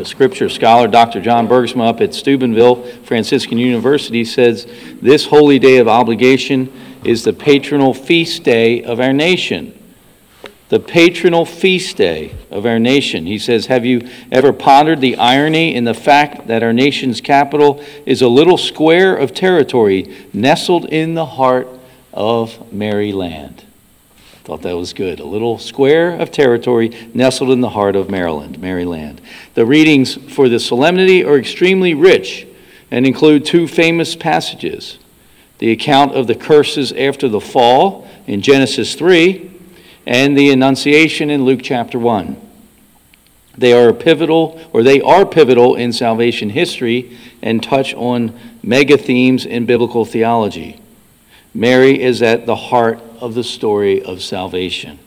a scripture scholar, Dr. John Bergsma, up at Steubenville Franciscan University, says this holy day of obligation is the patronal feast day of our nation. The patronal feast day of our nation. He says, Have you ever pondered the irony in the fact that our nation's capital is a little square of territory nestled in the heart of Maryland? Thought that was good. A little square of territory nestled in the heart of Maryland, Maryland. The readings for the solemnity are extremely rich and include two famous passages the account of the curses after the fall in Genesis 3 and the Annunciation in Luke chapter 1. They are pivotal, or they are pivotal in salvation history and touch on mega themes in biblical theology. Mary is at the heart of the story of salvation.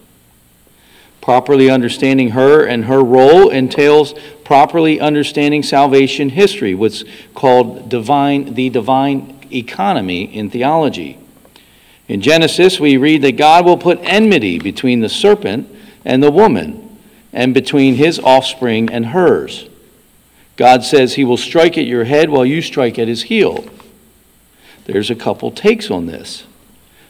Properly understanding her and her role entails properly understanding salvation history, what's called divine, the divine economy in theology. In Genesis, we read that God will put enmity between the serpent and the woman, and between his offspring and hers. God says he will strike at your head while you strike at his heel. There's a couple takes on this.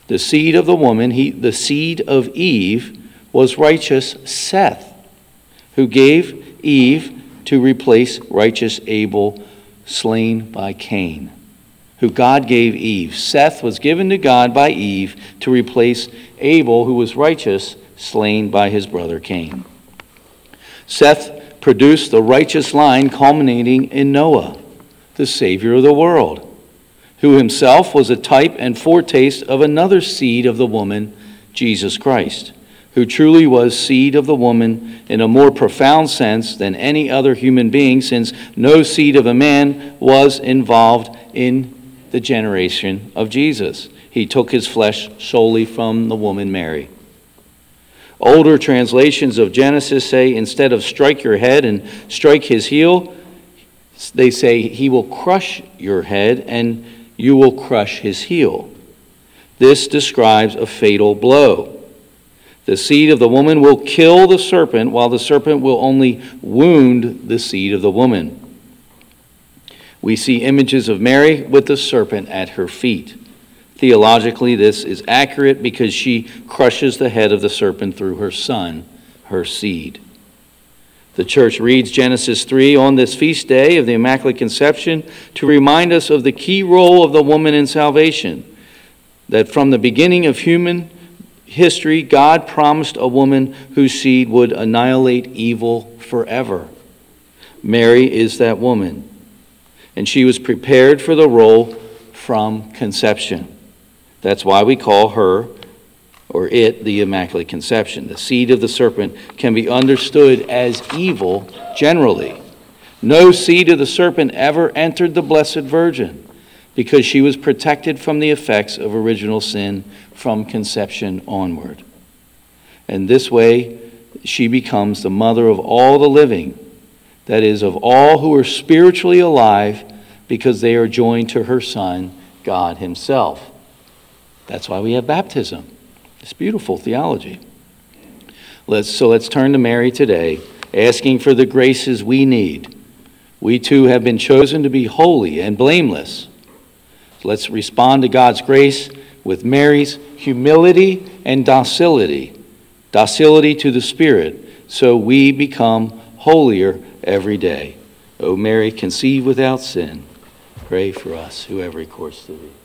The seed of the woman, he, the seed of Eve, was righteous Seth, who gave Eve to replace righteous Abel, slain by Cain, who God gave Eve. Seth was given to God by Eve to replace Abel, who was righteous, slain by his brother Cain. Seth produced the righteous line culminating in Noah, the Savior of the world who himself was a type and foretaste of another seed of the woman, Jesus Christ, who truly was seed of the woman in a more profound sense than any other human being, since no seed of a man was involved in the generation of Jesus. He took his flesh solely from the woman Mary. Older translations of Genesis say instead of strike your head and strike his heel, they say he will crush your head and you will crush his heel. This describes a fatal blow. The seed of the woman will kill the serpent, while the serpent will only wound the seed of the woman. We see images of Mary with the serpent at her feet. Theologically, this is accurate because she crushes the head of the serpent through her son, her seed. The church reads Genesis 3 on this feast day of the Immaculate Conception to remind us of the key role of the woman in salvation. That from the beginning of human history, God promised a woman whose seed would annihilate evil forever. Mary is that woman, and she was prepared for the role from conception. That's why we call her or it, the Immaculate Conception. The seed of the serpent can be understood as evil generally. No seed of the serpent ever entered the Blessed Virgin because she was protected from the effects of original sin from conception onward. And this way, she becomes the mother of all the living, that is, of all who are spiritually alive because they are joined to her Son, God Himself. That's why we have baptism. It's beautiful theology. Let's, so let's turn to Mary today, asking for the graces we need. We too have been chosen to be holy and blameless. Let's respond to God's grace with Mary's humility and docility, docility to the Spirit, so we become holier every day. O Mary, conceive without sin, pray for us who have recourse to thee.